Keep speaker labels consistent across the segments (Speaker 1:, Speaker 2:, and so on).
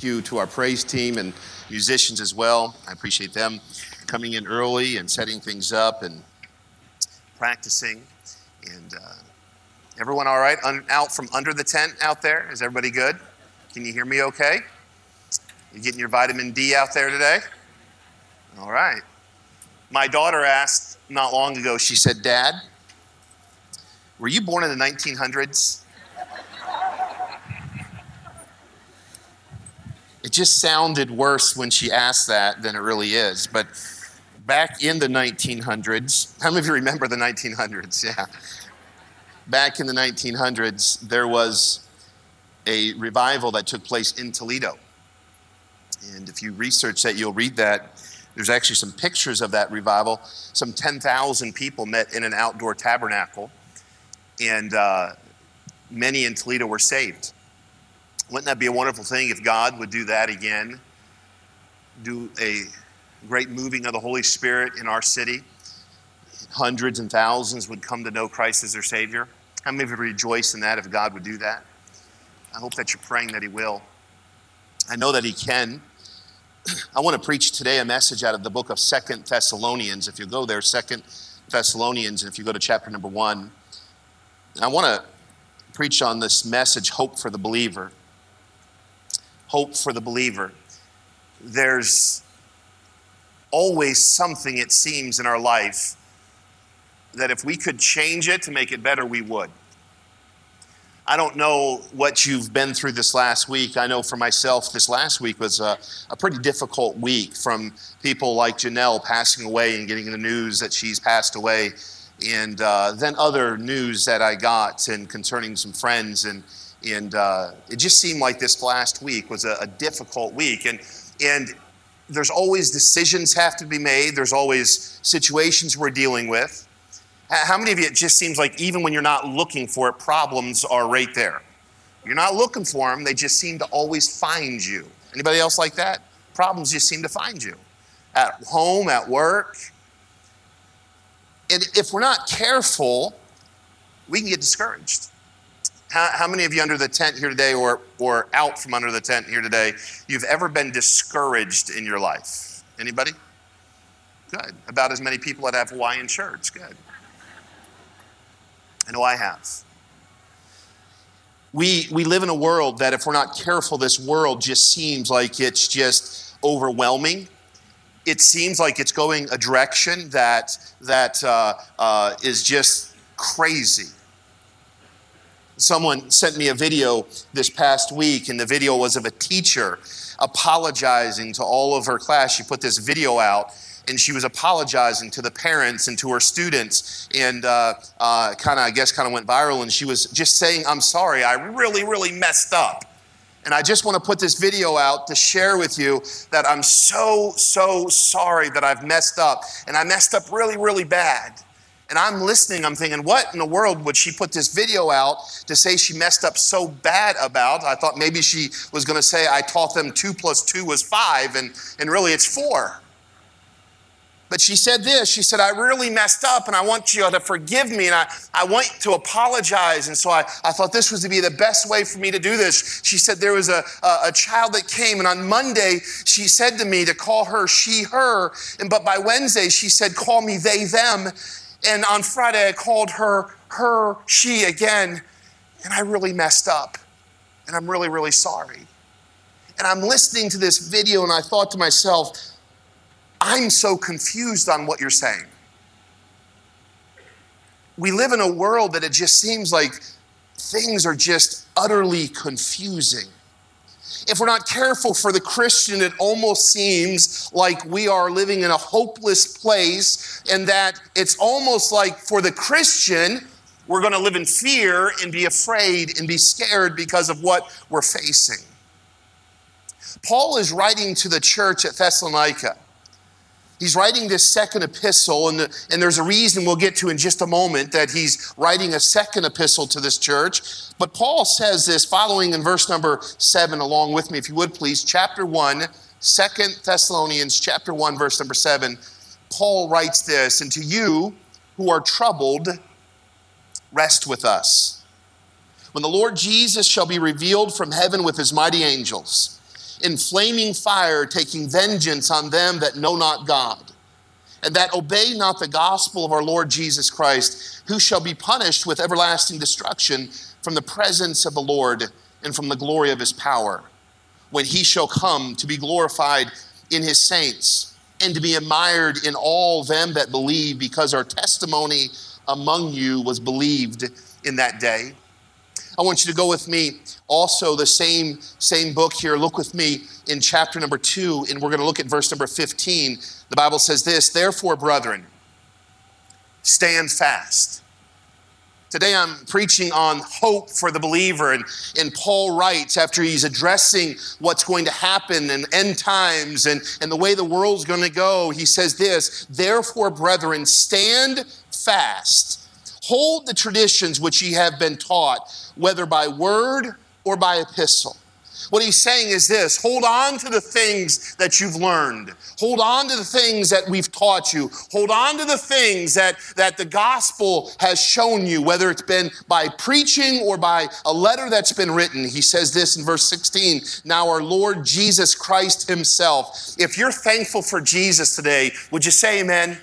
Speaker 1: you to our praise team and musicians as well. I appreciate them coming in early and setting things up and practicing. And uh, everyone all right? Un- out from under the tent out there? Is everybody good? Can you hear me okay? You getting your vitamin D out there today? All right. My daughter asked not long ago, she said, Dad, were you born in the 1900s? It just sounded worse when she asked that than it really is. But back in the 1900s, how many of you remember the 1900s? Yeah. Back in the 1900s, there was a revival that took place in Toledo. And if you research that, you'll read that. There's actually some pictures of that revival. Some 10,000 people met in an outdoor tabernacle, and uh, many in Toledo were saved. Wouldn't that be a wonderful thing if God would do that again? Do a great moving of the Holy Spirit in our city? Hundreds and thousands would come to know Christ as their Savior. How many of you rejoice in that if God would do that? I hope that you're praying that He will. I know that He can. I want to preach today a message out of the book of Second Thessalonians. If you go there, Second Thessalonians, and if you go to chapter number one, and I want to preach on this message, Hope for the Believer hope for the believer. There's always something, it seems, in our life that if we could change it to make it better, we would. I don't know what you've been through this last week. I know for myself, this last week was a, a pretty difficult week from people like Janelle passing away and getting the news that she's passed away, and uh, then other news that I got and concerning some friends and and uh, it just seemed like this last week was a, a difficult week. And, and there's always decisions have to be made, there's always situations we're dealing with. How many of you, it just seems like even when you're not looking for it, problems are right there? You're not looking for them, they just seem to always find you. Anybody else like that? Problems just seem to find you at home, at work. And if we're not careful, we can get discouraged. How, how, many of you under the tent here today or, or out from under the tent here today, you've ever been discouraged in your life? Anybody? Good. About as many people that have Hawaiian shirts. Good. I know I have. We, we live in a world that, if we're not careful, this world just seems like it's just overwhelming. It seems like it's going a direction that, that uh, uh, is just crazy. Someone sent me a video this past week, and the video was of a teacher apologizing to all of her class. She put this video out and she was apologizing to the parents and to her students and uh, uh, kind of i guess kind of went viral and she was just saying i'm sorry i really really messed up and i just want to put this video out to share with you that i'm so so sorry that i've messed up and i messed up really really bad and I'm listening, I'm thinking, what in the world would she put this video out to say she messed up so bad about? I thought maybe she was going to say, I taught them two plus two was five, and, and really it's four. But she said this She said, I really messed up and I want you to forgive me and I, I want to apologize. And so I, I thought this was to be the best way for me to do this. She said, There was a, a, a child that came, and on Monday she said to me to call her she, her. And but by Wednesday she said, Call me they, them. And on Friday, I called her her, she again, and I really messed up. And I'm really, really sorry. And I'm listening to this video, and I thought to myself, I'm so confused on what you're saying. We live in a world that it just seems like things are just utterly confusing if we're not careful for the Christian, it almost seems like we are living in a hopeless place, and that it's almost like for the Christian, we're going to live in fear and be afraid and be scared because of what we're facing. Paul is writing to the church at Thessalonica. He's writing this second epistle, and, and there's a reason we'll get to in just a moment that he's writing a second epistle to this church. But Paul says this following in verse number seven, along with me, if you would please, chapter one, Second Thessalonians, chapter one, verse number seven. Paul writes this, and to you who are troubled, rest with us. When the Lord Jesus shall be revealed from heaven with his mighty angels in flaming fire, taking vengeance on them that know not God, and that obey not the gospel of our Lord Jesus Christ, who shall be punished with everlasting destruction from the presence of the Lord and from the glory of his power, when he shall come to be glorified in his saints, and to be admired in all them that believe, because our testimony among you was believed in that day. I want you to go with me also the same same book here. Look with me in chapter number 2 and we're going to look at verse number 15. The Bible says this, "Therefore, brethren, stand fast." Today I'm preaching on hope for the believer, and, and Paul writes after he's addressing what's going to happen in end times and, and the way the world's going to go. He says this Therefore, brethren, stand fast, hold the traditions which ye have been taught, whether by word or by epistle. What he's saying is this hold on to the things that you've learned. Hold on to the things that we've taught you. Hold on to the things that, that the gospel has shown you, whether it's been by preaching or by a letter that's been written. He says this in verse 16 Now, our Lord Jesus Christ Himself. If you're thankful for Jesus today, would you say amen?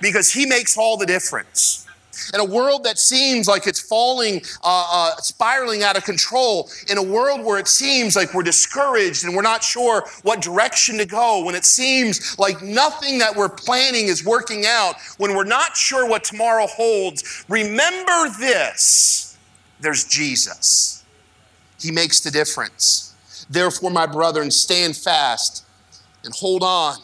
Speaker 1: Because He makes all the difference. In a world that seems like it's falling, uh, uh, spiraling out of control, in a world where it seems like we're discouraged and we're not sure what direction to go, when it seems like nothing that we're planning is working out, when we're not sure what tomorrow holds, remember this there's Jesus. He makes the difference. Therefore, my brethren, stand fast and hold on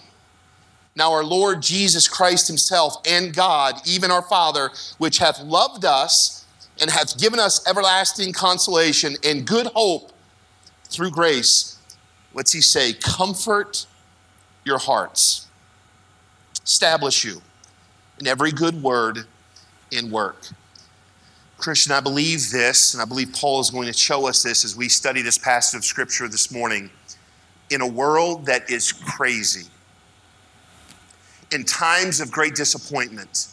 Speaker 1: now, our Lord Jesus Christ Himself and God, even our Father, which hath loved us and hath given us everlasting consolation and good hope through grace, what's He say? Comfort your hearts, establish you in every good word and work. Christian, I believe this, and I believe Paul is going to show us this as we study this passage of Scripture this morning. In a world that is crazy, in times of great disappointment,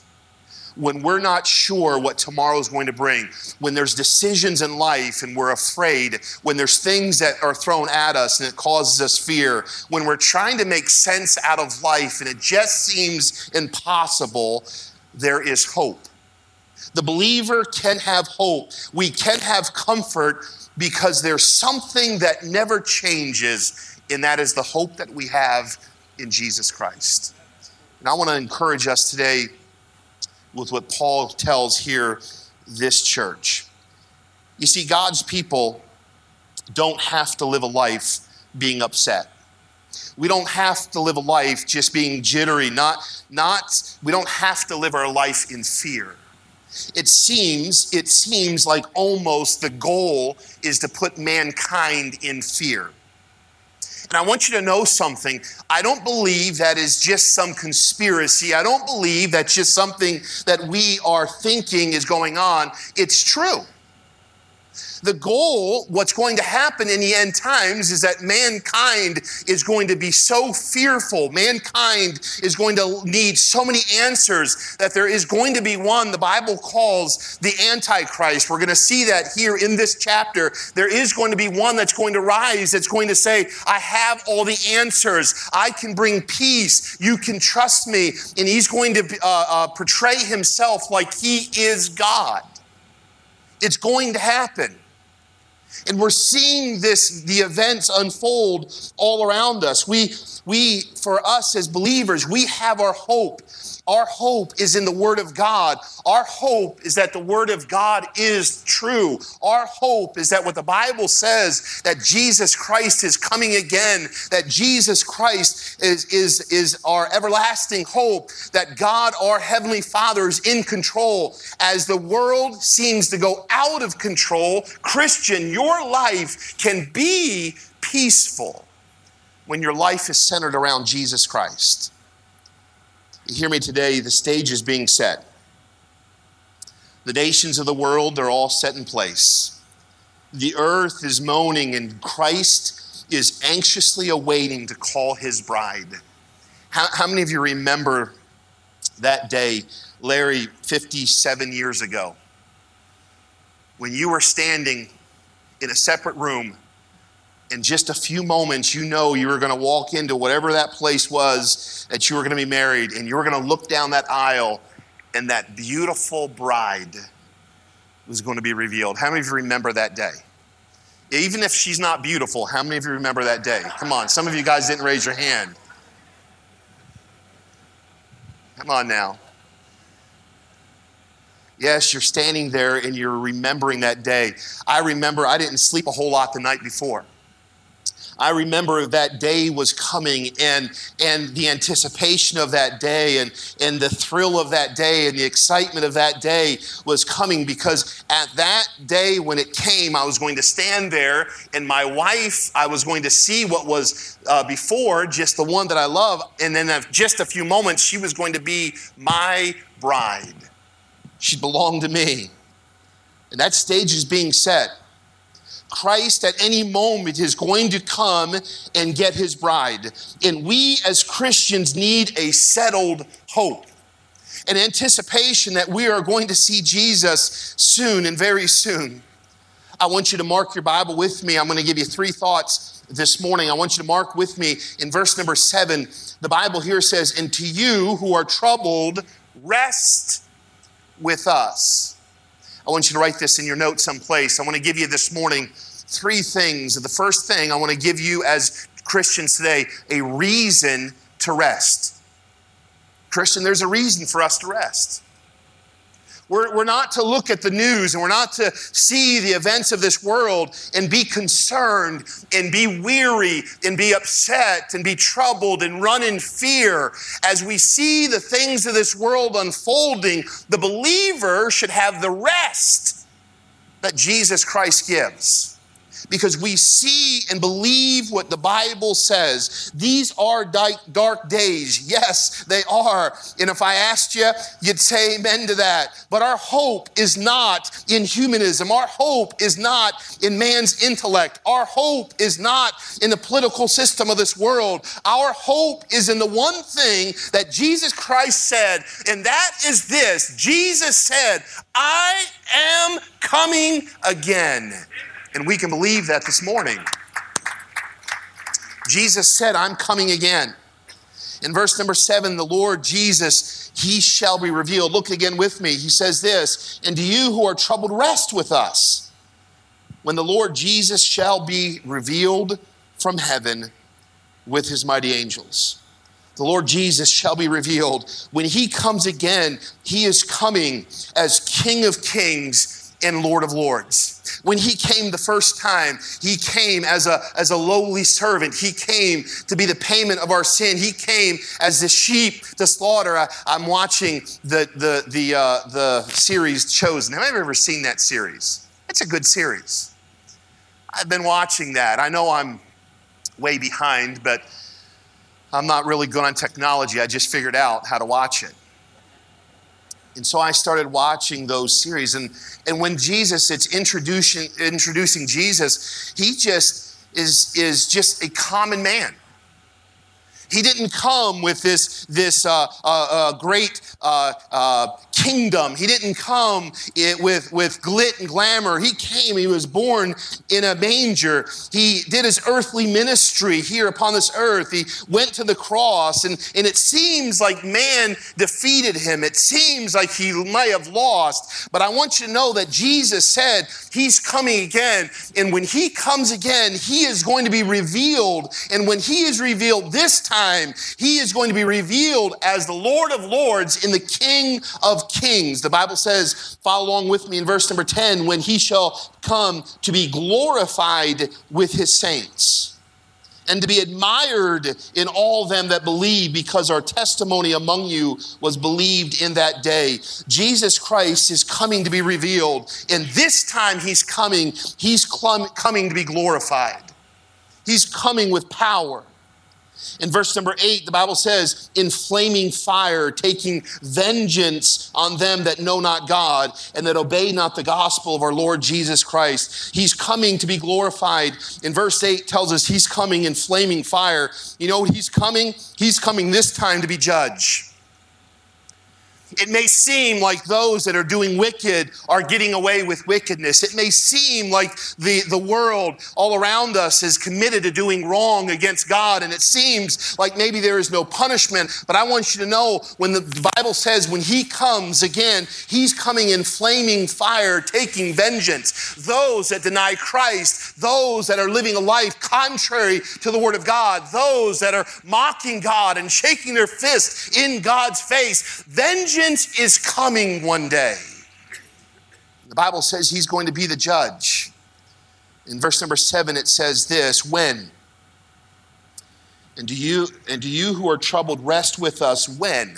Speaker 1: when we're not sure what tomorrow is going to bring, when there's decisions in life and we're afraid, when there's things that are thrown at us and it causes us fear, when we're trying to make sense out of life and it just seems impossible, there is hope. The believer can have hope. We can have comfort because there's something that never changes, and that is the hope that we have in Jesus Christ. And I want to encourage us today with what Paul tells here this church. You see, God's people don't have to live a life being upset. We don't have to live a life just being jittery, not, not, we don't have to live our life in fear. It seems, it seems like almost the goal is to put mankind in fear. And I want you to know something. I don't believe that is just some conspiracy. I don't believe that's just something that we are thinking is going on. It's true. The goal, what's going to happen in the end times, is that mankind is going to be so fearful. Mankind is going to need so many answers that there is going to be one the Bible calls the Antichrist. We're going to see that here in this chapter. There is going to be one that's going to rise that's going to say, I have all the answers. I can bring peace. You can trust me. And he's going to uh, uh, portray himself like he is God. It's going to happen. And we're seeing this, the events unfold all around us. We, we, for us as believers, we have our hope our hope is in the Word of God. Our hope is that the Word of God is true. Our hope is that what the Bible says, that Jesus Christ is coming again, that Jesus Christ is, is, is our everlasting hope, that God, our Heavenly Father, is in control. As the world seems to go out of control, Christian, your life can be peaceful when your life is centered around Jesus Christ. Hear me today, the stage is being set. The nations of the world are all set in place. The earth is moaning, and Christ is anxiously awaiting to call his bride. How, how many of you remember that day, Larry, 57 years ago, when you were standing in a separate room in just a few moments, you know you were going to walk into whatever that place was that you were going to be married, and you were going to look down that aisle, and that beautiful bride was going to be revealed. How many of you remember that day? Even if she's not beautiful, how many of you remember that day? Come on, some of you guys didn't raise your hand. Come on now. Yes, you're standing there and you're remembering that day. I remember I didn't sleep a whole lot the night before. I remember that day was coming and, and the anticipation of that day and, and the thrill of that day and the excitement of that day was coming because at that day when it came, I was going to stand there and my wife, I was going to see what was uh, before, just the one that I love. And then just a few moments, she was going to be my bride. She belonged to me. And that stage is being set. Christ at any moment is going to come and get his bride. And we as Christians need a settled hope, an anticipation that we are going to see Jesus soon and very soon. I want you to mark your Bible with me. I'm going to give you three thoughts this morning. I want you to mark with me in verse number seven. The Bible here says, And to you who are troubled, rest with us. I want you to write this in your notes someplace. I want to give you this morning three things. The first thing I want to give you as Christians today a reason to rest. Christian, there's a reason for us to rest. We're, we're not to look at the news and we're not to see the events of this world and be concerned and be weary and be upset and be troubled and run in fear. As we see the things of this world unfolding, the believer should have the rest that Jesus Christ gives because we see and believe what the Bible says. These are dark days. Yes, they are. And if I asked you, you'd say amen to that. But our hope is not in humanism. Our hope is not in man's intellect. Our hope is not in the political system of this world. Our hope is in the one thing that Jesus Christ said, and that is this Jesus said, I am coming again. And we can believe that this morning. Jesus said, I'm coming again. In verse number seven, the Lord Jesus, he shall be revealed. Look again with me. He says this, and to you who are troubled, rest with us. When the Lord Jesus shall be revealed from heaven with his mighty angels. The Lord Jesus shall be revealed. When he comes again, he is coming as King of kings and Lord of lords. When he came the first time, he came as a, as a lowly servant. He came to be the payment of our sin. He came as the sheep to slaughter. I, am watching the, the, the, uh, the series Chosen. Have I ever seen that series? It's a good series. I've been watching that. I know I'm way behind, but I'm not really good on technology. I just figured out how to watch it. And so I started watching those series. And, and when Jesus, it's introducing, introducing Jesus, he just is, is just a common man. He didn't come with this, this uh, uh, uh, great uh, uh, kingdom. He didn't come with, with glit and glamour. He came, he was born in a manger. He did his earthly ministry here upon this earth. He went to the cross, and, and it seems like man defeated him. It seems like he may have lost. But I want you to know that Jesus said he's coming again. And when he comes again, he is going to be revealed. And when he is revealed this time, he is going to be revealed as the Lord of Lords in the King of kings. The Bible says, follow along with me in verse number 10, when he shall come to be glorified with his saints and to be admired in all them that believe because our testimony among you was believed in that day. Jesus Christ is coming to be revealed. And this time he's coming, he's coming to be glorified. He's coming with power. In verse number eight, the Bible says, in flaming fire, taking vengeance on them that know not God and that obey not the gospel of our Lord Jesus Christ. He's coming to be glorified. In verse eight tells us he's coming in flaming fire. You know he's coming? He's coming this time to be judge. It may seem like those that are doing wicked are getting away with wickedness. It may seem like the, the world all around us is committed to doing wrong against God, and it seems like maybe there is no punishment. But I want you to know when the Bible says when He comes again, He's coming in flaming fire, taking vengeance. Those that deny Christ, those that are living a life contrary to the Word of God, those that are mocking God and shaking their fist in God's face, vengeance vengeance is coming one day. The Bible says he's going to be the judge. In verse number seven, it says this when? And do you and do you who are troubled rest with us when?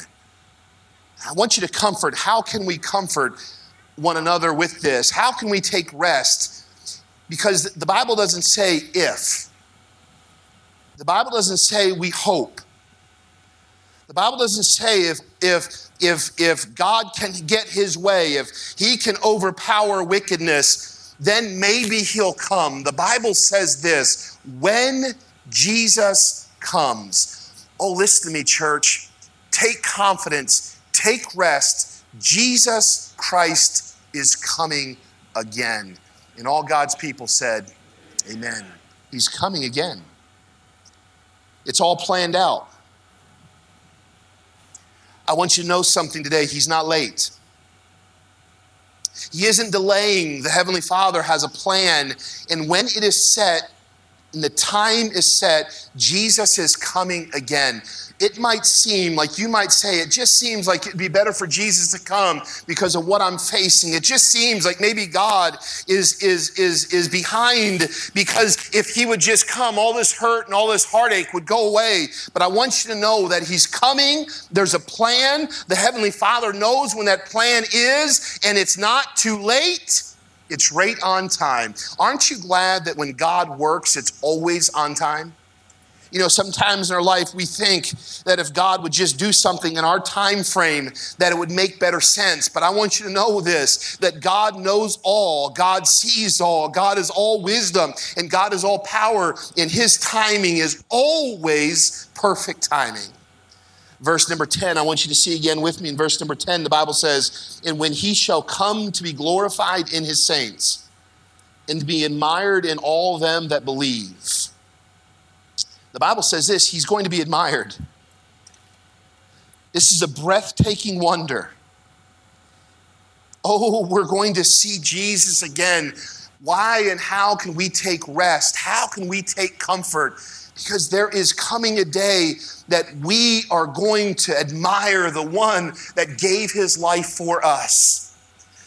Speaker 1: I want you to comfort. How can we comfort one another with this? How can we take rest? Because the Bible doesn't say if. The Bible doesn't say we hope. The Bible doesn't say if if if, if God can get his way, if he can overpower wickedness, then maybe he'll come. The Bible says this when Jesus comes. Oh, listen to me, church. Take confidence, take rest. Jesus Christ is coming again. And all God's people said, Amen. He's coming again. It's all planned out. I want you to know something today. He's not late. He isn't delaying. The Heavenly Father has a plan, and when it is set, and the time is set, Jesus is coming again it might seem like you might say, it just seems like it'd be better for Jesus to come because of what I'm facing. It just seems like maybe God is, is, is, is behind because if he would just come, all this hurt and all this heartache would go away. But I want you to know that he's coming. There's a plan. The Heavenly Father knows when that plan is, and it's not too late. It's right on time. Aren't you glad that when God works, it's always on time? You know, sometimes in our life we think that if God would just do something in our time frame, that it would make better sense. But I want you to know this that God knows all, God sees all, God is all wisdom, and God is all power, and his timing is always perfect timing. Verse number 10, I want you to see again with me in verse number 10, the Bible says, And when he shall come to be glorified in his saints, and to be admired in all them that believe the Bible says this He's going to be admired. This is a breathtaking wonder. Oh, we're going to see Jesus again. Why and how can we take rest? How can we take comfort? Because there is coming a day that we are going to admire the one that gave his life for us.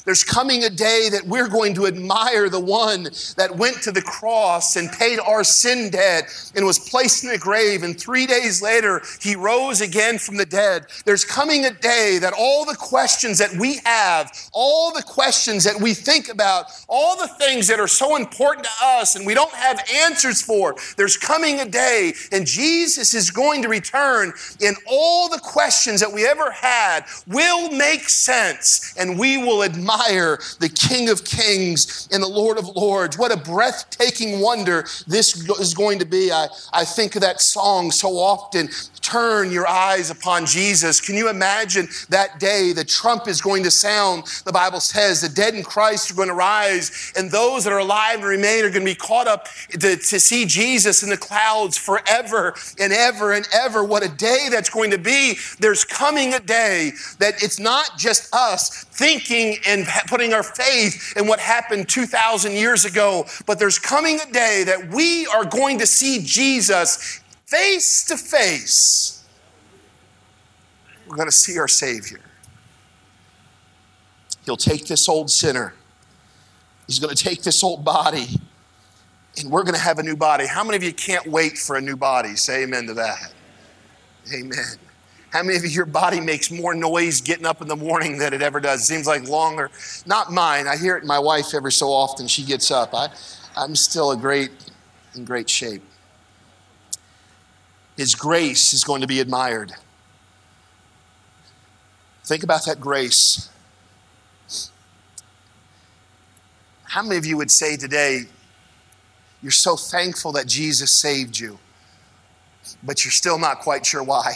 Speaker 1: There's coming a day that we're going to admire the one that went to the cross and paid our sin debt and was placed in a grave. And three days later, he rose again from the dead. There's coming a day that all the questions that we have, all the questions that we think about, all the things that are so important to us and we don't have answers for, there's coming a day and Jesus is going to return and all the questions that we ever had will make sense and we will admire admire the King of Kings and the Lord of Lords. What a breathtaking wonder this is going to be. I, I think of that song so often turn your eyes upon Jesus. Can you imagine that day? The trump is going to sound, the Bible says. The dead in Christ are going to rise, and those that are alive and remain are going to be caught up to, to see Jesus in the clouds forever and ever and ever. What a day that's going to be. There's coming a day that it's not just us thinking and putting our faith in what happened 2,000 years ago, but there's coming a day that we are going to see Jesus face to face, we're going to see our Savior. He'll take this old sinner, He's going to take this old body, and we're going to have a new body. How many of you can't wait for a new body? Say amen to that. Amen. How many of you, your body makes more noise getting up in the morning than it ever does? It seems like longer. Not mine. I hear it my wife every so often. She gets up. I, I'm still a great, in great shape. His grace is going to be admired. Think about that grace. How many of you would say today, you're so thankful that Jesus saved you, but you're still not quite sure why?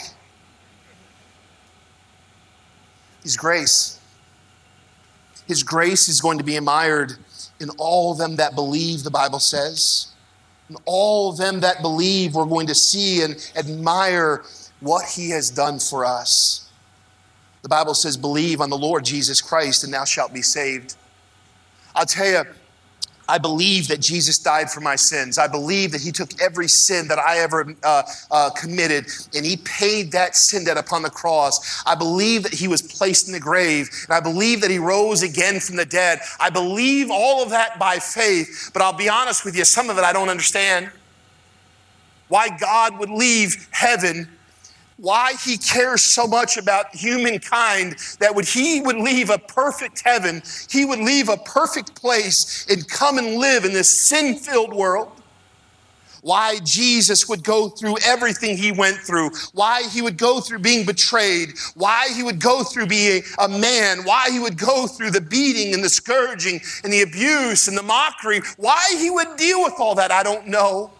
Speaker 1: His grace. His grace is going to be admired in all them that believe, the Bible says. And all them that believe, we're going to see and admire what He has done for us. The Bible says, Believe on the Lord Jesus Christ, and thou shalt be saved. I'll tell you, I believe that Jesus died for my sins. I believe that He took every sin that I ever uh, uh, committed and He paid that sin debt upon the cross. I believe that He was placed in the grave and I believe that He rose again from the dead. I believe all of that by faith, but I'll be honest with you, some of it I don't understand. Why God would leave heaven why he cares so much about humankind that would he would leave a perfect heaven, he would leave a perfect place and come and live in this sin-filled world. Why Jesus would go through everything he went through, why he would go through being betrayed, why he would go through being a man, why he would go through the beating and the scourging and the abuse and the mockery, why he would deal with all that, I don't know.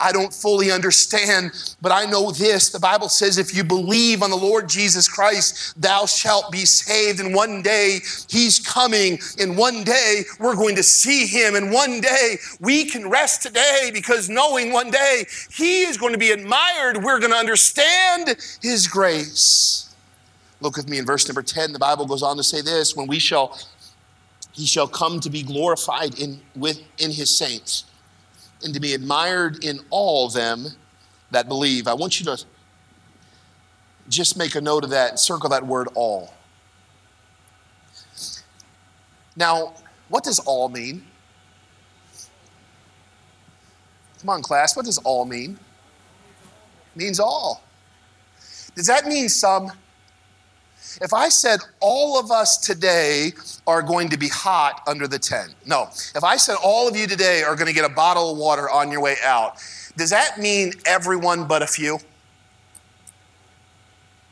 Speaker 1: I don't fully understand, but I know this. The Bible says, if you believe on the Lord Jesus Christ, thou shalt be saved. And one day he's coming, and one day we're going to see him. And one day we can rest today because knowing one day he is going to be admired, we're going to understand his grace. Look with me in verse number 10. The Bible goes on to say this when we shall, he shall come to be glorified in, with, in his saints and to be admired in all them that believe. I want you to just make a note of that and circle that word all. Now, what does all mean? Come on, class, what does all mean? It means all. Does that mean some? If I said all of us today are going to be hot under the tent, no. If I said all of you today are going to get a bottle of water on your way out, does that mean everyone but a few?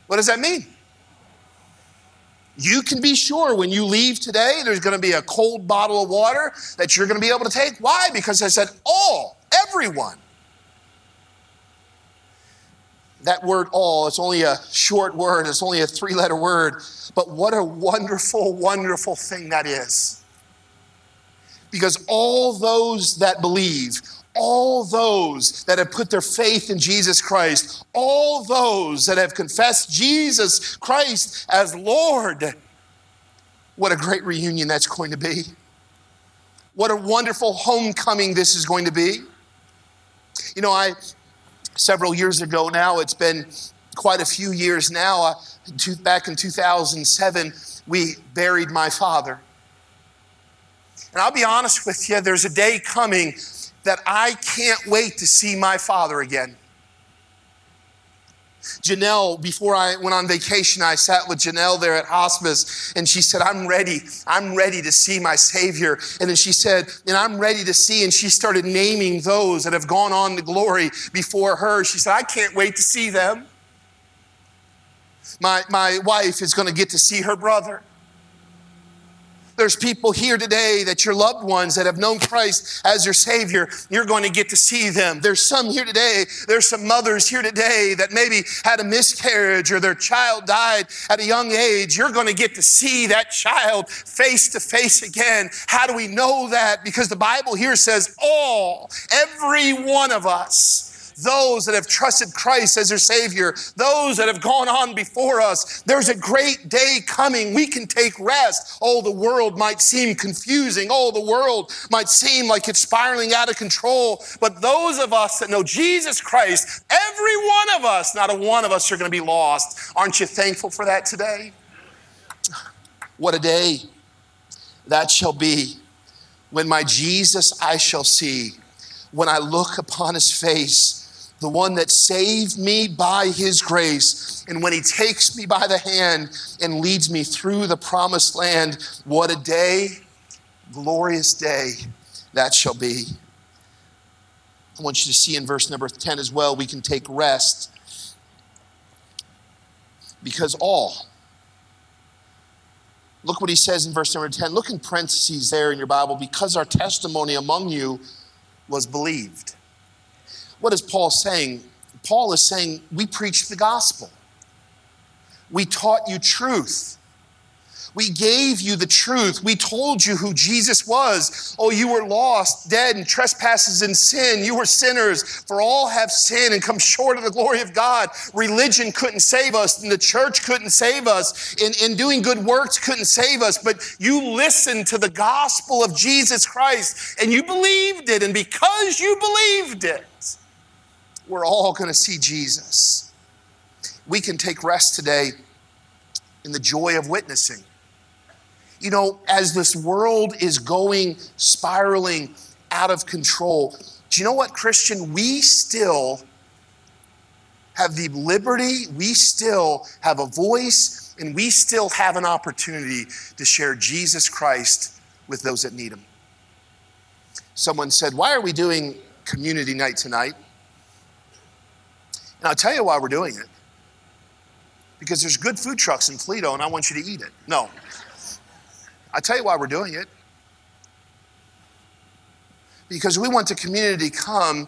Speaker 1: What does that mean? You can be sure when you leave today, there's going to be a cold bottle of water that you're going to be able to take. Why? Because I said all, everyone that word all, it's only a short word, it's only a three letter word, but what a wonderful, wonderful thing that is. Because all those that believe, all those that have put their faith in Jesus Christ, all those that have confessed Jesus Christ as Lord, what a great reunion that's going to be. What a wonderful homecoming this is going to be. You know, I several years ago now. It's been quite a few years now. Uh, back in 2007, we buried my father. And I'll be honest with you, there's a day coming that I can't wait to see my father again. Janelle, before I went on vacation, I sat with Janelle there at hospice, and she said, I'm ready. I'm ready to see my Savior. And then she said, and I'm ready to see. And she started naming those that have gone on to glory before her. She said, I can't wait to see them. My, my wife is going to get to see her brother. There's people here today that your loved ones that have known Christ as your Savior, you're going to get to see them. There's some here today, there's some mothers here today that maybe had a miscarriage or their child died at a young age. You're going to get to see that child face to face again. How do we know that? Because the Bible here says, all, every one of us those that have trusted Christ as their Savior, those that have gone on before us. There's a great day coming. We can take rest. Oh, the world might seem confusing. Oh, the world might seem like it's spiraling out of control. But those of us that know Jesus Christ, every one of us, not a one of us are going to be lost. Aren't you thankful for that today? What a day that shall be when my Jesus I shall see, when I look upon his face the one that saved me by his grace. And when he takes me by the hand and leads me through the promised land, what a day, glorious day that shall be. I want you to see in verse number 10 as well, we can take rest because all. Look what he says in verse number 10. Look in parentheses there in your Bible, because our testimony among you was believed. What is Paul saying? Paul is saying, We preached the gospel. We taught you truth. We gave you the truth. We told you who Jesus was. Oh, you were lost, dead in trespasses and sin. You were sinners, for all have sinned and come short of the glory of God. Religion couldn't save us, and the church couldn't save us, and, and doing good works couldn't save us. But you listened to the gospel of Jesus Christ, and you believed it. And because you believed it, we're all going to see Jesus. We can take rest today in the joy of witnessing you know, as this world is going spiraling out of control, do you know what, Christian? We still have the liberty, we still have a voice, and we still have an opportunity to share Jesus Christ with those that need him. Someone said, Why are we doing community night tonight? And I'll tell you why we're doing it. Because there's good food trucks in Toledo, and I want you to eat it. No. I'll tell you why we're doing it. Because we want the community to come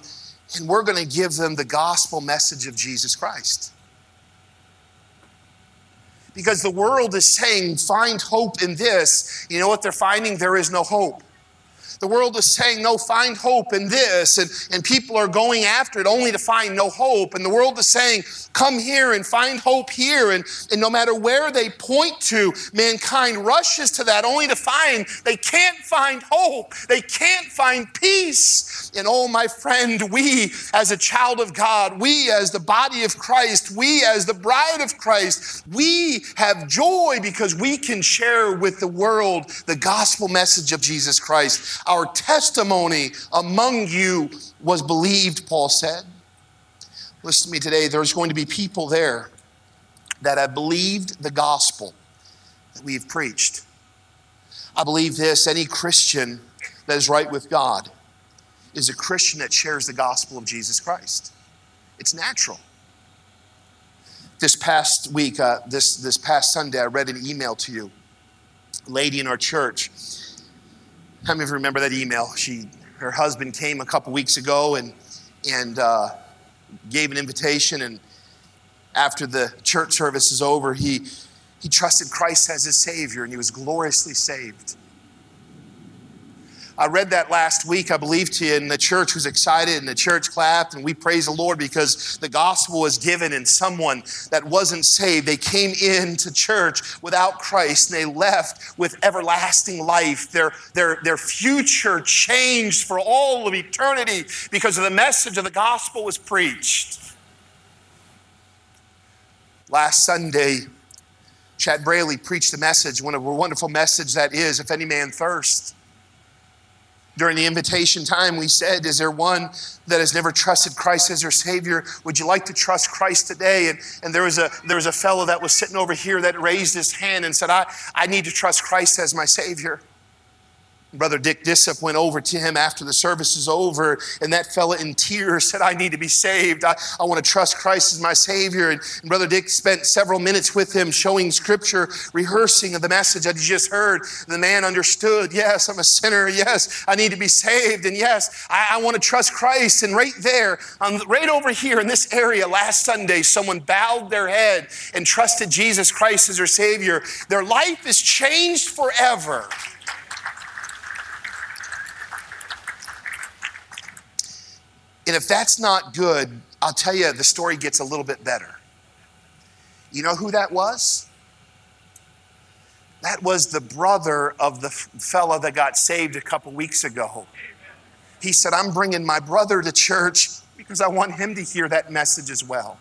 Speaker 1: and we're going to give them the gospel message of Jesus Christ. Because the world is saying, find hope in this. You know what they're finding? There is no hope. The world is saying, no, find hope in this. And, and people are going after it only to find no hope. And the world is saying, come here and find hope here. And, and no matter where they point to, mankind rushes to that only to find they can't find hope. They can't find peace. And oh, my friend, we as a child of God, we as the body of Christ, we as the bride of Christ, we have joy because we can share with the world the gospel message of Jesus Christ our testimony among you was believed, Paul said. Listen to me today, there's going to be people there that have believed the gospel that we've preached. I believe this any Christian that is right with God is a Christian that shares the gospel of Jesus Christ. It's natural. This past week, uh, this, this past Sunday, I read an email to you. Lady in our church how many of you remember that email? She, her husband came a couple weeks ago and, and uh, gave an invitation. And after the church service is over, he, he trusted Christ as his Savior and he was gloriously saved. I read that last week, I believe to you, and the church was excited and the church clapped, and we praise the Lord because the gospel was given and someone that wasn't saved. They came into church without Christ and they left with everlasting life. Their, their, their future changed for all of eternity because of the message of the gospel was preached. Last Sunday, Chad Braley preached a message, one of a wonderful message that is, if any man thirst, during the invitation time, we said, Is there one that has never trusted Christ as their Savior? Would you like to trust Christ today? And, and there, was a, there was a fellow that was sitting over here that raised his hand and said, I, I need to trust Christ as my Savior. Brother Dick Dissop went over to him after the service is over, and that fella in tears said, I need to be saved. I, I want to trust Christ as my Savior. And, and Brother Dick spent several minutes with him showing scripture, rehearsing of the message that he just heard. The man understood, yes, I'm a sinner. Yes, I need to be saved. And yes, I, I want to trust Christ. And right there, um, right over here in this area last Sunday, someone bowed their head and trusted Jesus Christ as their Savior. Their life is changed forever. And if that's not good, I'll tell you, the story gets a little bit better. You know who that was? That was the brother of the fella that got saved a couple weeks ago. He said, I'm bringing my brother to church because I want him to hear that message as well.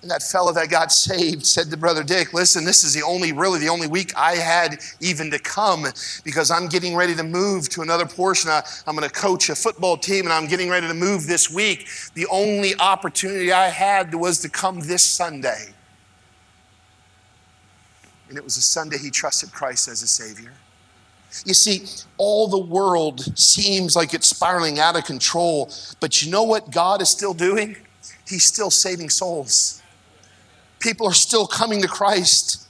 Speaker 1: And that fellow that got saved said to Brother Dick, Listen, this is the only, really the only week I had even to come because I'm getting ready to move to another portion. I, am going to coach a football team and I'm getting ready to move this week. The only opportunity I had was to come this Sunday. And it was a Sunday he trusted Christ as a Savior. You see, all the world seems like it's spiraling out of control, but you know what God is still doing? He's still saving souls. People are still coming to Christ.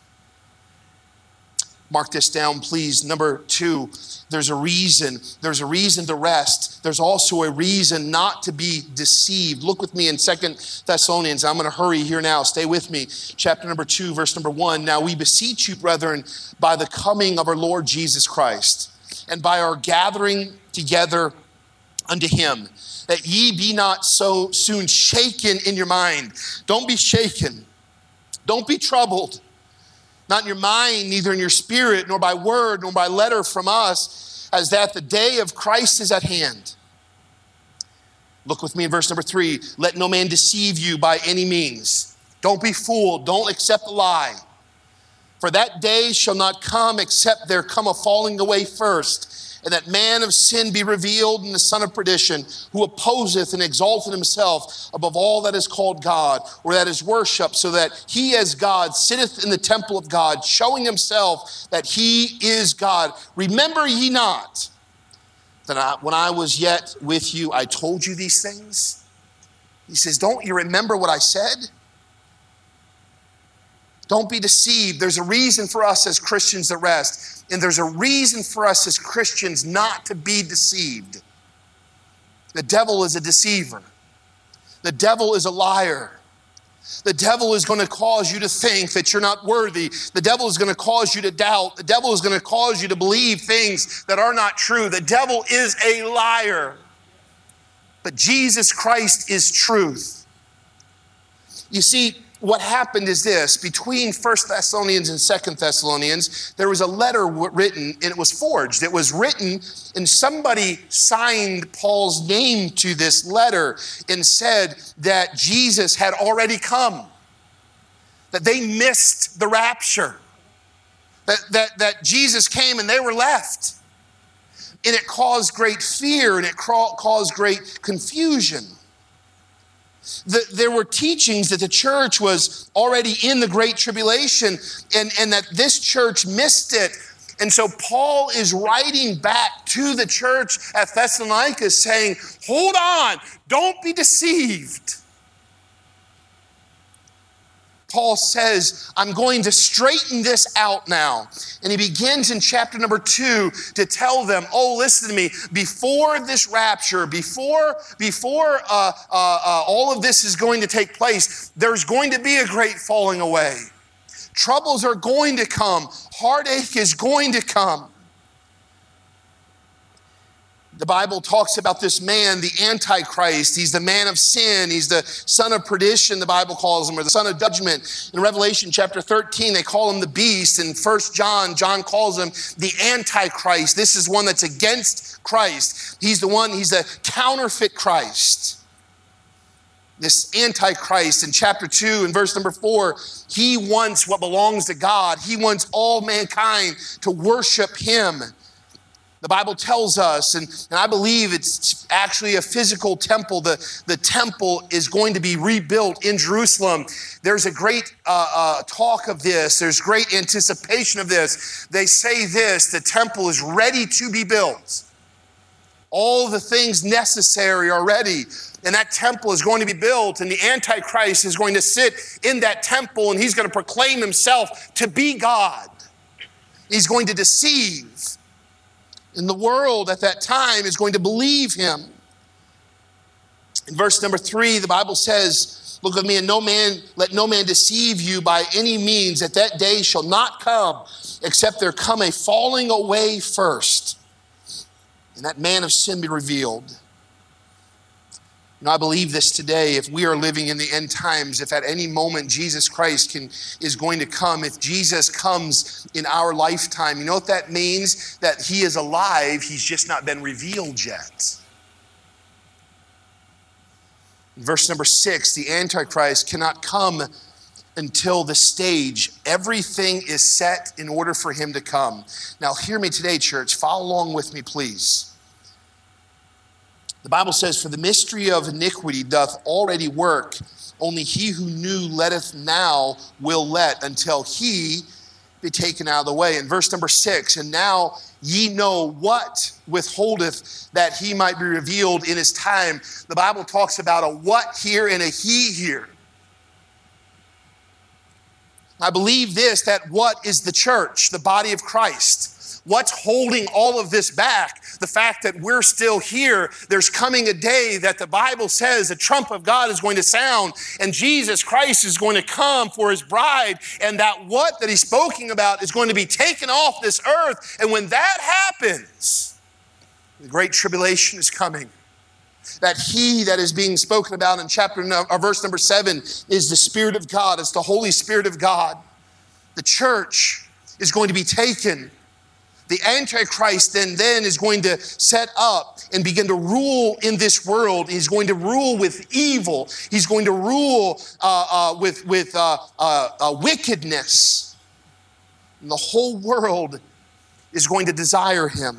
Speaker 1: Mark this down, please. Number two, there's a reason. There's a reason to rest. There's also a reason not to be deceived. Look with me in Second Thessalonians. I'm going to hurry here now. Stay with me. Chapter number two, verse number one. Now we beseech you, brethren, by the coming of our Lord Jesus Christ and by our gathering together unto him, that ye be not so soon shaken in your mind. Don't be shaken. Don't be troubled not in your mind, neither in your spirit, nor by word, nor by letter from us, as that the day of Christ is at hand. Look with me in verse number three. Let no man deceive you by any means. Don't be fooled. Don't accept a lie. For that day shall not come except there come a falling away first and that man of sin be revealed and the son of perdition, who opposeth and exalteth himself above all that is called God or that is worshiped, so that he as God sitteth in the temple of God, showing himself that he is God. Remember ye not that I, when I was yet with you, I told you these things? He says, Don't you remember what I said? Don't be deceived. There's a reason for us as Christians to rest. And there's a reason for us as Christians not to be deceived. The devil is a deceiver, the devil is a liar. The devil is going to cause you to think that you're not worthy. The devil is going to cause you to doubt. The devil is going to cause you to believe things that are not true. The devil is a liar. But Jesus Christ is truth. You see, what happened is this between First Thessalonians and Second Thessalonians, there was a letter written and it was forged. It was written, and somebody signed Paul's name to this letter and said that Jesus had already come, that they missed the rapture, that, that, that Jesus came and they were left. And it caused great fear and it caused great confusion the, there were teachings that the church was already in the Great Tribulation and, and that this church missed it. And so Paul is writing back to the church at Thessalonica saying, Hold on, don't be deceived. Paul says, I'm going to straighten this out now. And he begins in chapter number two to tell them, oh, listen to me, before this rapture, before, before uh, uh, uh, all of this is going to take place, there's going to be a great falling away. Troubles are going to come, heartache is going to come. The Bible talks about this man, the Antichrist. He's the man of sin. He's the son of perdition, the Bible calls him, or the son of judgment. In Revelation chapter 13, they call him the beast. In First John, John calls him the Antichrist. This is one that's against Christ. He's the one, he's the counterfeit Christ. This Antichrist in chapter 2 and verse number 4, he wants what belongs to God. He wants all mankind to worship him. The Bible tells us, and, and I believe it's actually a physical temple. The, the temple is going to be rebuilt in Jerusalem. There's a great uh, uh, talk of this, there's great anticipation of this. They say this the temple is ready to be built. All the things necessary are ready. And that temple is going to be built, and the Antichrist is going to sit in that temple, and he's going to proclaim himself to be God. He's going to deceive and the world at that time is going to believe him. In verse number three, the Bible says, Look at me, and no man, let no man deceive you by any means, that that day shall not come, except there come a falling away first, and that man of sin be revealed and I believe this today. If we are living in the end times, if at any moment Jesus Christ can, is going to come, if Jesus comes in our lifetime, you know what that means? That he is alive, he's just not been revealed yet. verse number six the Antichrist cannot come until the stage, everything is set in order for him to come. Now, hear me today, church. Follow along with me, please. The Bible says, For the mystery of iniquity doth already work, only he who knew letteth now will let until he be taken out of the way. In verse number six, and now ye know what withholdeth that he might be revealed in his time. The Bible talks about a what here and a he here. I believe this that what is the church, the body of Christ? What's holding all of this back? The fact that we're still here. There's coming a day that the Bible says the trump of God is going to sound and Jesus Christ is going to come for his bride. And that what that he's speaking about is going to be taken off this earth. And when that happens, the great tribulation is coming that he that is being spoken about in chapter or uh, verse number seven is the Spirit of God. It's the Holy Spirit of God. The church is going to be taken the Antichrist then, then is going to set up and begin to rule in this world. He's going to rule with evil. He's going to rule uh, uh, with, with uh, uh, uh wickedness. And the whole world is going to desire him.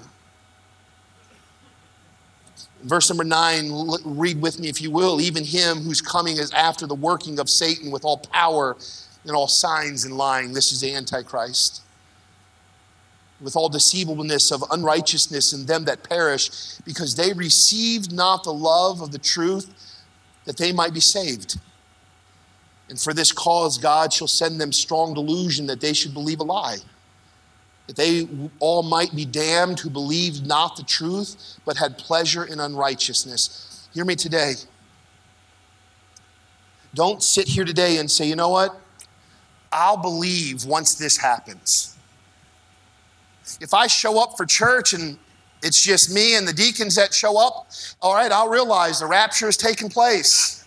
Speaker 1: Verse number nine, read with me if you will. Even him whose coming is after the working of Satan with all power and all signs and lying. This is the Antichrist with all deceivableness of unrighteousness in them that perish, because they received not the love of the truth that they might be saved. And for this cause, God shall send them strong delusion that they should believe a lie, that they all might be damned who believed not the truth, but had pleasure in unrighteousness. Hear me today. Don't sit here today and say, you know what? I'll believe once this happens. If I show up for church and it's just me and the deacons that show up, all right, I'll realize the rapture is taking place.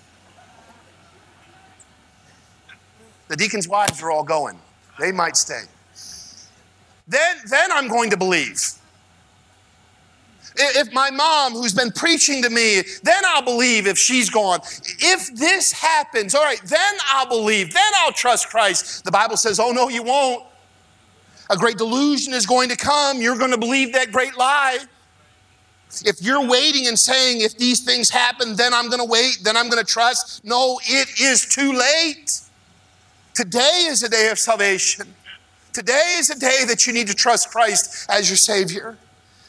Speaker 1: The deacons' wives are all going. They might stay. Then, then I'm going to believe. If my mom, who's been preaching to me, then I'll believe if she's gone. If this happens, all right, then I'll believe. Then I'll trust Christ. The Bible says, oh, no, you won't a great delusion is going to come, you're going to believe that great lie. If you're waiting and saying, if these things happen, then I'm going to wait, then I'm going to trust, no, it is too late. Today is a day of salvation. Today is a day that you need to trust Christ as your Savior.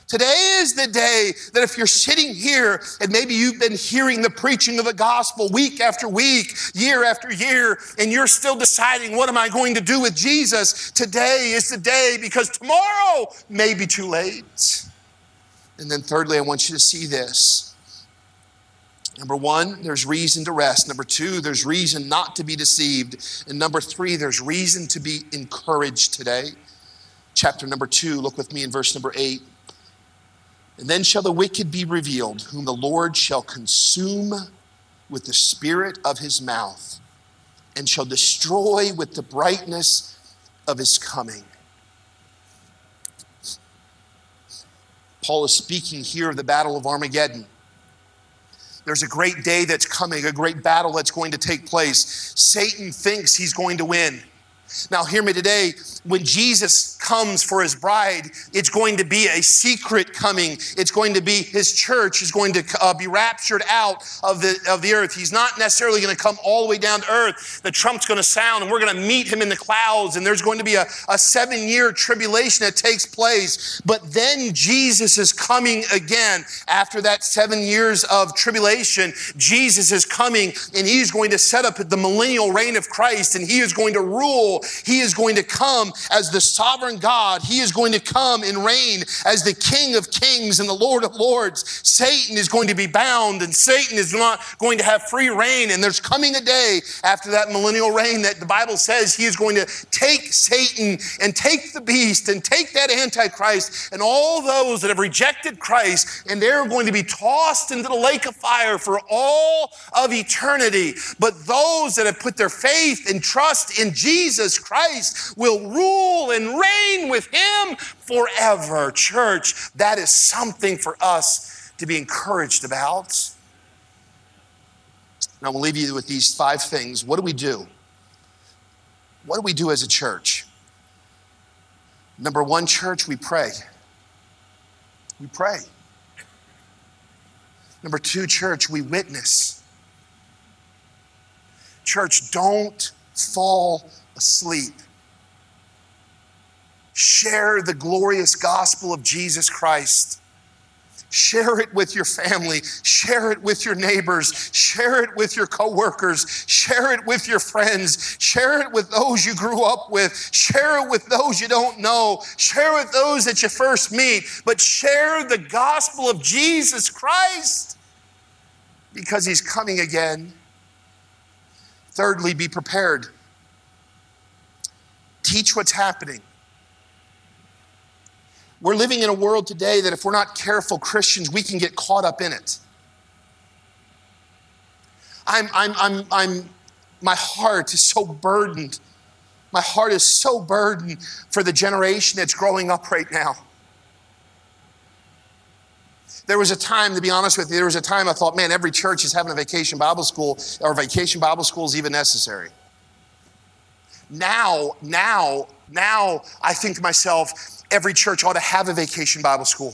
Speaker 1: Today is the day that if you're sitting here and maybe you've been hearing the preaching of the gospel week after week, year after year, and you're still deciding, what am I going to do with Jesus? Today is the day because tomorrow may be too late. And then, thirdly, I want you to see this. Number one, there's reason to rest. Number two, there's reason not to be deceived. And number three, there's reason to be encouraged today. Chapter number two, look with me in verse number eight. And then shall the wicked be revealed, whom the Lord shall consume with the spirit of his mouth, and shall destroy with the brightness of his coming. Paul is speaking here of the battle of Armageddon. There's a great day that's coming, a great battle that's going to take place. Satan thinks he's going to win. Now, hear me today. When Jesus comes for his bride, it's going to be a secret coming. It's going to be his church is going to uh, be raptured out of the, of the earth. He's not necessarily going to come all the way down to earth. The trump's going to sound, and we're going to meet him in the clouds, and there's going to be a, a seven year tribulation that takes place. But then Jesus is coming again. After that seven years of tribulation, Jesus is coming, and he's going to set up the millennial reign of Christ, and he is going to rule he is going to come as the sovereign God. He is going to come and reign as the King of kings and the Lord of lords. Satan is going to be bound and Satan is not going to have free reign. And there's coming a day after that millennial reign that the Bible says he is going to take Satan and take the beast and take that Antichrist and all those that have rejected Christ and they're going to be tossed into the lake of fire for all of eternity. But those that have put their faith and trust in Jesus Jesus Christ will rule and reign with him forever. Church, that is something for us to be encouraged about. Now, I will leave you with these five things. What do we do? What do we do as a church? Number one, church, we pray. We pray. Number two, church, we witness. Church, don't fall asleep. Share the glorious gospel of Jesus Christ. Share it with your family. Share it with your neighbors. Share it with your coworkers. Share it with your friends. Share it with those you grew up with. Share it with those you don't know. Share it with those that you first meet. But share the gospel of Jesus Christ because he's coming again. Thirdly, be prepared. Teach what's happening. We're living in a world today that if we're not careful Christians, we can get caught up in it. I'm, I'm, I'm, I'm, my heart is so burdened. My heart is so burdened for the generation that's growing up right now. There was a time, to be honest with you, there was a time I thought, man, every church is having a vacation Bible school, or vacation Bible school is even necessary. Now, now, now I think to myself, every church ought to have a vacation Bible school.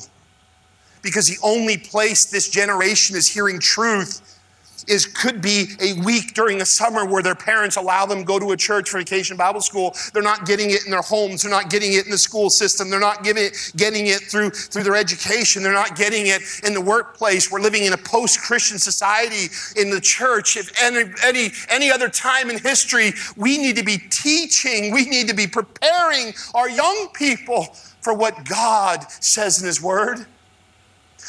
Speaker 1: Because the only place this generation is hearing truth is could be a week during the summer where their parents allow them go to a church for vacation Bible school. They're not getting it in their homes. They're not getting it in the school system. They're not getting it, getting it through, through their education. They're not getting it in the workplace. We're living in a post-Christian society in the church. If any, any, any other time in history, we need to be teaching. We need to be preparing our young people for what God says in His Word.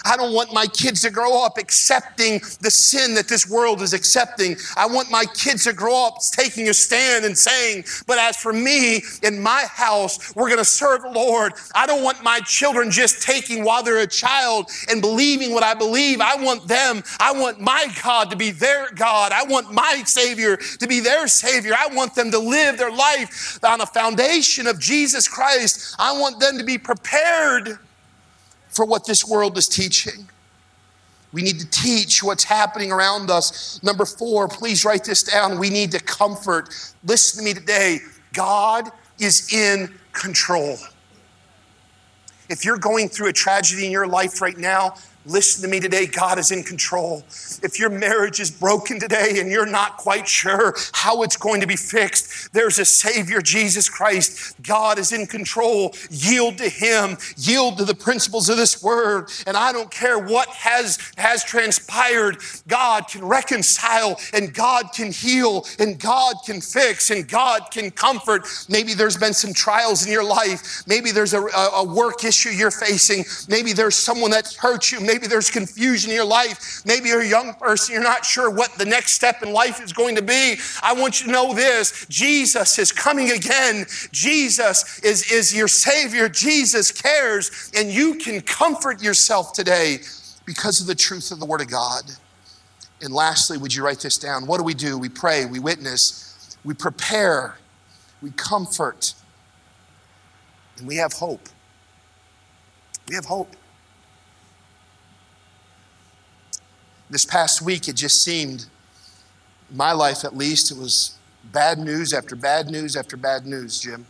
Speaker 1: I don't want my kids to grow up accepting the sin that this world is accepting. I want my kids to grow up taking a stand and saying, But as for me in my house, we're going to serve the Lord. I don't want my children just taking while they're a child and believing what I believe. I want them, I want my God to be their God. I want my Savior to be their Savior. I want them to live their life on a foundation of Jesus Christ. I want them to be prepared for what this world is teaching. We need to teach what's happening around us. Number four, please write this down. We need to comfort. Listen to me today. God is in control. If you're going through a tragedy in your life right now, Listen to me today. God is in control. If your marriage is broken today and you're not quite sure how it's going to be fixed, there's a Savior, Jesus Christ. God is in control. Yield to Him. Yield to the principles of this word. And I don't care what has, has transpired. God can reconcile and God can heal and God can fix and God can comfort. Maybe there's been some trials in your life. Maybe there's a, a work issue you're facing. Maybe there's someone that's hurt you. Maybe there's confusion in your life. Maybe you're a young person, you're not sure what the next step in life is going to be. I want you to know this Jesus is coming again. Jesus is, is your Savior. Jesus cares, and you can comfort yourself today because of the truth of the Word of God. And lastly, would you write this down? What do we do? We pray, we witness, we prepare, we comfort, and we have hope. We have hope. This past week, it just seemed, my life at least, it was bad news after bad news after bad news, Jim.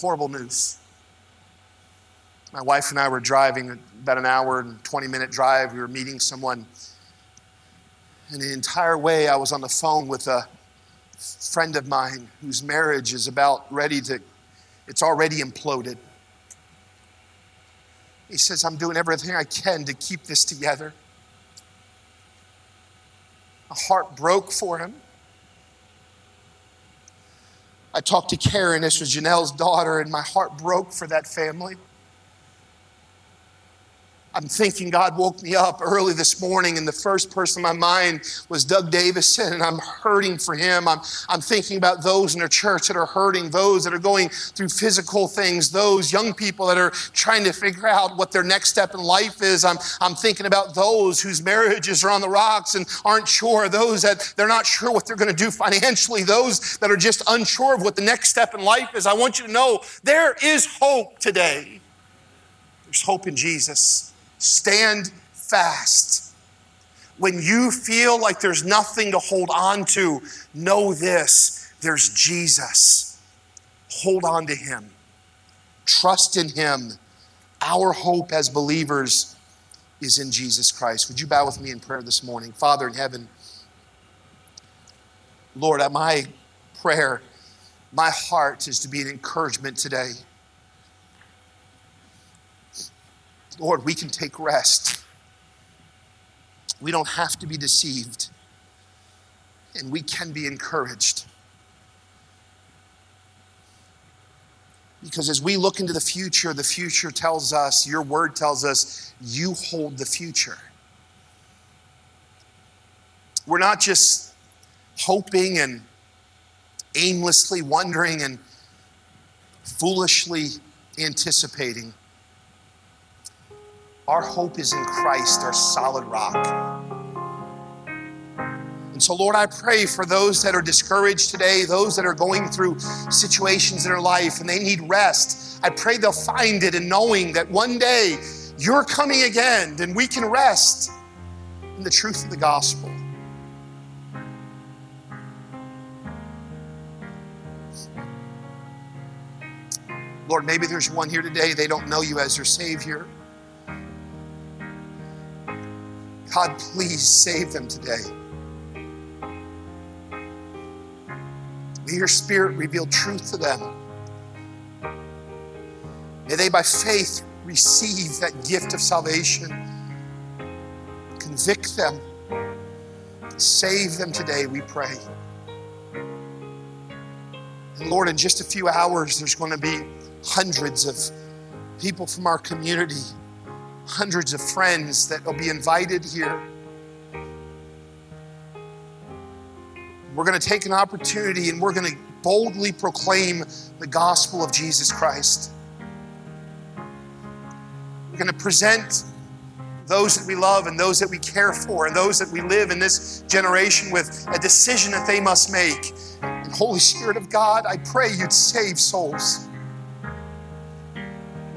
Speaker 1: Horrible news. My wife and I were driving about an hour and 20 minute drive. We were meeting someone. And the entire way, I was on the phone with a friend of mine whose marriage is about ready to, it's already imploded. He says, I'm doing everything I can to keep this together. My heart broke for him. I talked to Karen, this was Janelle's daughter, and my heart broke for that family. I'm thinking God woke me up early this morning, and the first person in my mind was Doug Davison, and I'm hurting for him. I'm, I'm thinking about those in our church that are hurting, those that are going through physical things, those young people that are trying to figure out what their next step in life is. I'm, I'm thinking about those whose marriages are on the rocks and aren't sure, those that they're not sure what they're going to do financially, those that are just unsure of what the next step in life is. I want you to know there is hope today. There's hope in Jesus. Stand fast. When you feel like there's nothing to hold on to, know this there's Jesus. Hold on to him, trust in him. Our hope as believers is in Jesus Christ. Would you bow with me in prayer this morning? Father in heaven, Lord, my prayer, my heart is to be an encouragement today. Lord, we can take rest. We don't have to be deceived, and we can be encouraged. Because as we look into the future, the future tells us, your word tells us, you hold the future. We're not just hoping and aimlessly wondering and foolishly anticipating. Our hope is in Christ, our solid rock. And so, Lord, I pray for those that are discouraged today, those that are going through situations in their life and they need rest. I pray they'll find it in knowing that one day you're coming again and we can rest in the truth of the gospel. Lord, maybe there's one here today, they don't know you as their Savior. God, please save them today. May your Spirit reveal truth to them. May they, by faith, receive that gift of salvation. Convict them. Save them today, we pray. And Lord, in just a few hours, there's going to be hundreds of people from our community, hundreds of friends that will be invited here. We're going to take an opportunity and we're going to boldly proclaim the gospel of Jesus Christ. We're going to present those that we love and those that we care for and those that we live in this generation with a decision that they must make. And Holy Spirit of God, I pray you'd save souls.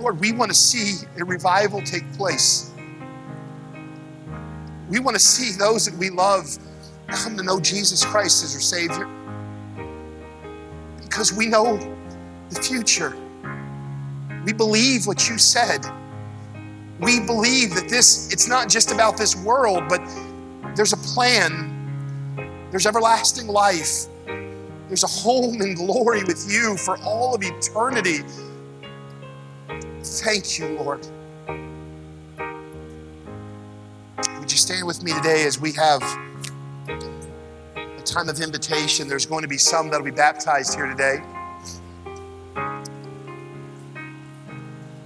Speaker 1: Lord, we want to see a revival take place. We want to see those that we love come to know Jesus Christ as their Savior. Because we know the future. We believe what you said. We believe that this, it's not just about this world, but there's a plan. There's everlasting life. There's a home in glory with you for all of eternity. Thank you, Lord. Would you stand with me today as we have a time of invitation? There's going to be some that'll be baptized here today.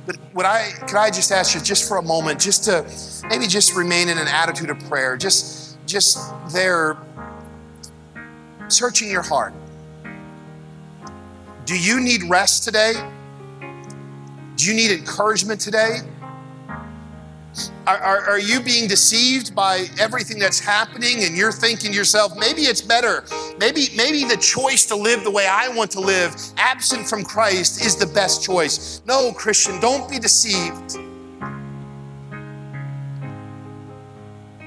Speaker 1: But would I could I just ask you just for a moment, just to maybe just remain in an attitude of prayer, just just there searching your heart. Do you need rest today? Do you need encouragement today? Are, are, are, you being deceived by everything that's happening and you're thinking to yourself, maybe it's better. Maybe, maybe the choice to live the way I want to live, absent from Christ, is the best choice. No, Christian, don't be deceived.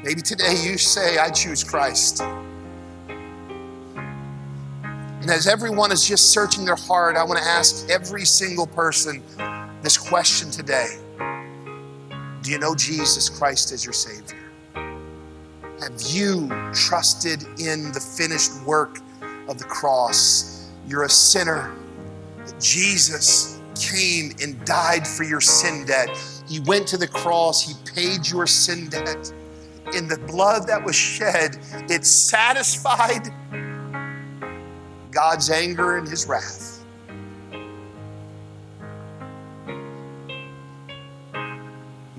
Speaker 1: Maybe today you say, I choose Christ. And as everyone is just searching their heart, I want to ask every single person this question today Do you know Jesus Christ as your Savior? Have you trusted in the finished work of the cross? You're a sinner. Jesus came and died for your sin debt. He went to the cross, He paid your sin debt. In the blood that was shed, it satisfied God's anger and His wrath.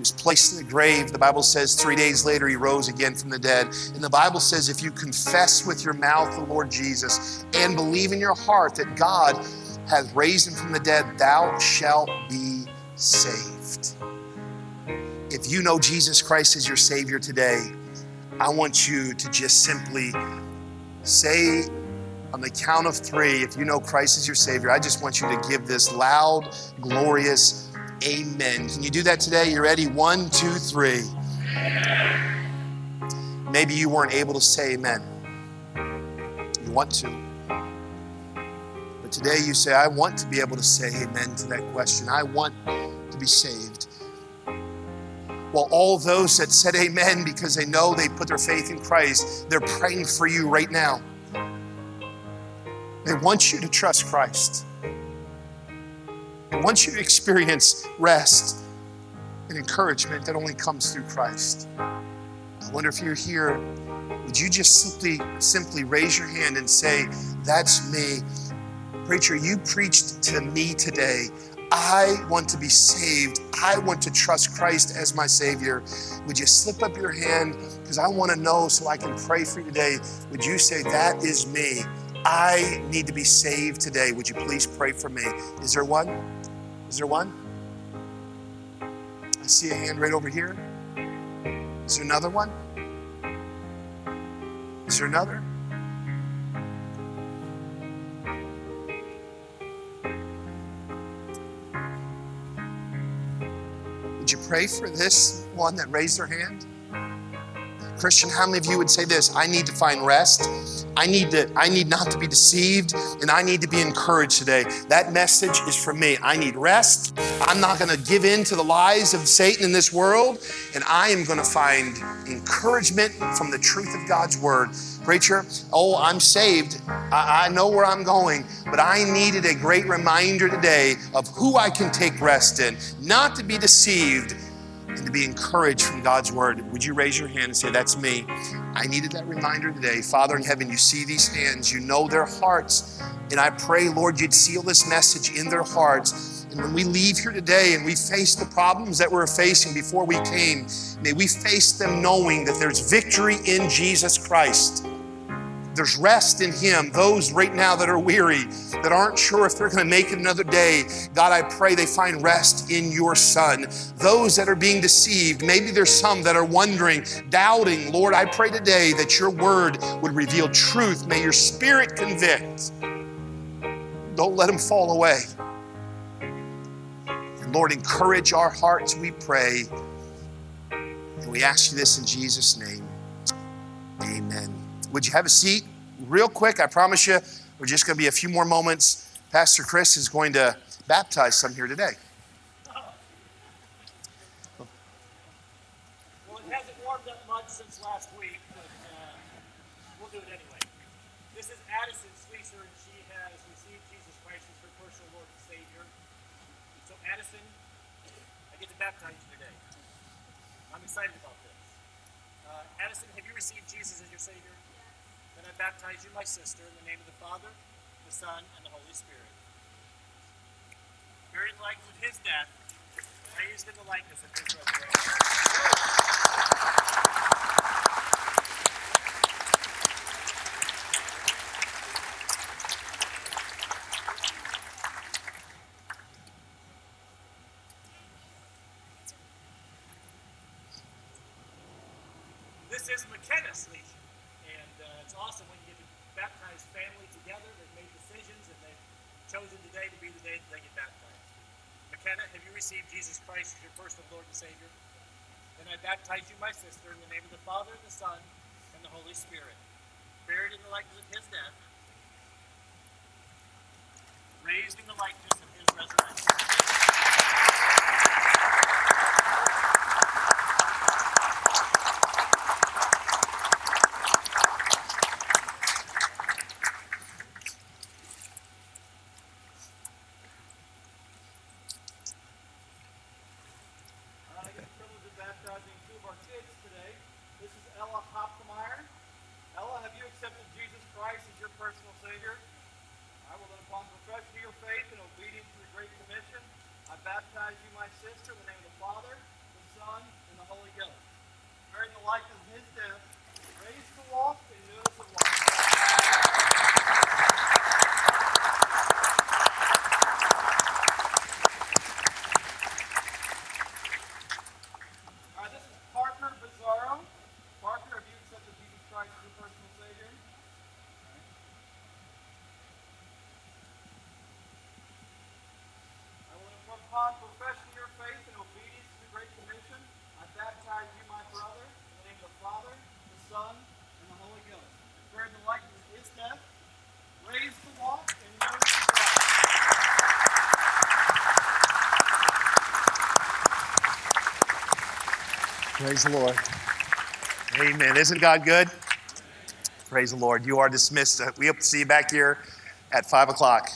Speaker 1: He was placed in the grave. The Bible says three days later he rose again from the dead. And the Bible says if you confess with your mouth the Lord Jesus and believe in your heart that God has raised him from the dead, thou shalt be saved. If you know Jesus Christ as your Savior today, I want you to just simply say on the count of three, if you know Christ as your Savior, I just want you to give this loud, glorious Amen. Can you do that today? You ready? One, two, three. Maybe you weren't able to say amen. You want to. But today you say, I want to be able to say amen to that question. I want to be saved. Well, all those that said amen because they know they put their faith in Christ, they're praying for you right now. They want you to trust Christ. They want you experience rest. and encouragement that only comes through Christ. I wonder if you're here, would you just simply simply raise your hand and say, "That's me." Preacher, you preached to me today. I want to be saved. I want to trust Christ as my Savior. Would you slip up your hand? Because I want to know so I can pray for you today. Would you say, That is me? I need to be saved today. Would you please pray for me? Is there one? Is there one? I see a hand right over here. Is there another one? Is there another? Would you pray for this one that raised their hand? Christian, how many of you would say this? I need to find rest. I need to I need not to be deceived and I need to be encouraged today. That message is for me. I need rest. I'm not going to give in to the lies of Satan in this world and I am going to find encouragement from the truth of God's word. Preacher, oh, I'm saved. I, I know where I'm going, but I needed a great reminder today of who I can take rest in, not to be deceived and to be encouraged from God's word. Would you raise your hand and say, That's me? I needed that reminder today. Father in heaven, you see these hands, you know their hearts. And I pray, Lord, you'd seal this message in their hearts. And when we leave here today and we face the problems that we're facing before we came, may we face them knowing that there's victory in Jesus Christ. There's rest in Him. Those right now that are weary, that aren't sure if they're going to make it another day, God, I pray they find rest in your Son. Those that are being deceived, maybe there's some that are wondering, doubting, Lord, I pray today that your word would reveal truth. May your spirit convict. Don't let them fall away. And Lord, encourage our hearts, we pray. And we ask you this in Jesus' name. Amen. Would you have a seat? Real quick, I promise you, we're just going to be a few more moments. Pastor Chris is going to baptize some here today.
Speaker 2: Well, it hasn't warmed up much since last week, but uh, we'll do it anyway. This is Addison Sweetser, and she has received Jesus Christ as her personal Lord and Savior. So, Addison, I get to baptize you today. I'm excited about this. Uh, Addison, have you received Jesus as your Savior? Then I baptize you, my sister, in the name of the Father, the Son, and the Holy Spirit. Buried in of his death, raised in the likeness of his resurrection. This is McKenna's Legion, and uh, it's awesome when you get to baptize family together. They've made decisions, and they've chosen today to be the day that they get baptized. Received Jesus Christ as your personal Lord and Savior? Then I baptize you, my sister, in the name of the Father, and the Son, and the Holy Spirit. Buried in the likeness of His death, raised in the likeness of His resurrection. I get the privilege of baptizing two of our kids today. This is Ella Hopkemeyer. Ella, have you accepted Jesus Christ as your personal Savior? I will then, upon profession of your faith and obedience to the Great Commission, I baptize you, my sister, in the name of the Father, the Son, and the Holy Ghost. Bearing the likeness of his death, raised to walk in newness of life. All right, this is Parker Bizarro. Parker, have you accepted Jesus Christ as your personal Savior? I will upon profession of your faith and obedience to the Great Commission, I baptize you, my brother, in the name of the Father, the Son, and the Holy Ghost. Bearing the likeness of his death, raised to walk in newness of life.
Speaker 1: Praise the Lord. Amen. Isn't God good? Praise the Lord. You are dismissed. We hope to see you back here at 5 o'clock.